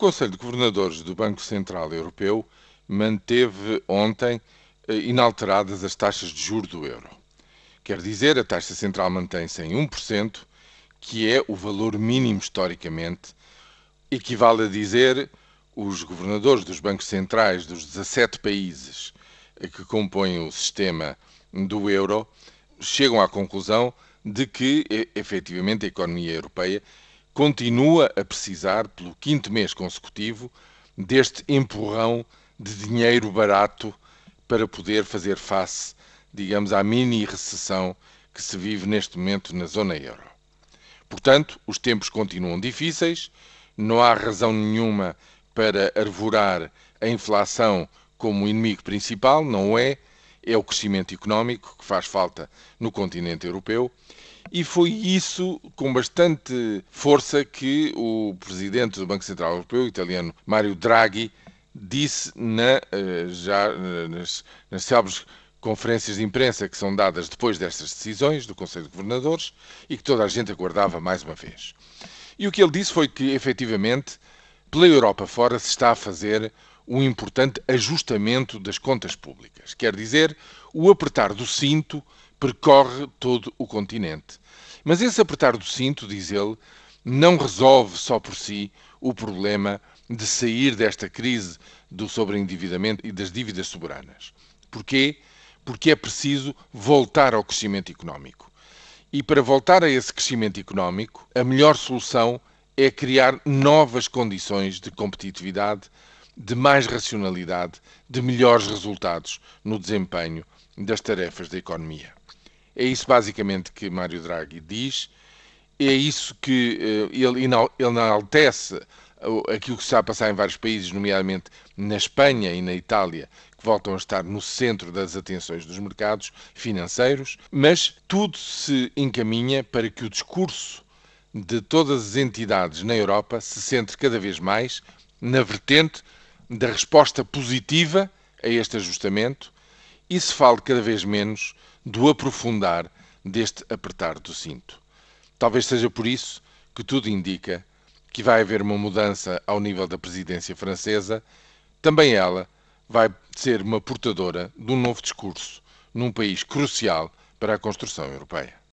Conselho de Governadores do Banco Central Europeu manteve ontem eh, inalteradas as taxas de juros do euro. Quer dizer, a taxa central mantém-se em 1%, que é o valor mínimo historicamente, equivale a dizer os governadores dos bancos centrais dos 17 países eh, que compõem o sistema do euro chegam à conclusão de que, efetivamente, a economia europeia continua a precisar, pelo quinto mês consecutivo, deste empurrão de dinheiro barato para poder fazer face, digamos, à mini recessão que se vive neste momento na zona euro. Portanto, os tempos continuam difíceis, não há razão nenhuma para arvorar a inflação como inimigo principal, não é, é o crescimento económico que faz falta no continente europeu. E foi isso, com bastante força, que o presidente do Banco Central Europeu, italiano Mário Draghi, disse na, eh, já eh, nas, nas célebres conferências de imprensa que são dadas depois destas decisões do Conselho de Governadores e que toda a gente aguardava mais uma vez. E o que ele disse foi que, efetivamente, pela Europa fora se está a fazer um importante ajustamento das contas públicas. Quer dizer, o apertar do cinto percorre todo o continente. Mas esse apertar do cinto, diz ele, não resolve só por si o problema de sair desta crise do sobreendividamento e das dívidas soberanas. Porquê? Porque é preciso voltar ao crescimento económico. E para voltar a esse crescimento económico, a melhor solução é criar novas condições de competitividade de mais racionalidade, de melhores resultados no desempenho das tarefas da economia. É isso basicamente que Mário Draghi diz, é isso que uh, ele, ele enaltece aquilo que está a passar em vários países, nomeadamente na Espanha e na Itália, que voltam a estar no centro das atenções dos mercados financeiros, mas tudo se encaminha para que o discurso de todas as entidades na Europa se centre cada vez mais na vertente da resposta positiva a este ajustamento e se fale cada vez menos do aprofundar deste apertar do cinto. Talvez seja por isso que tudo indica que vai haver uma mudança ao nível da presidência francesa, também ela vai ser uma portadora de um novo discurso num país crucial para a construção europeia.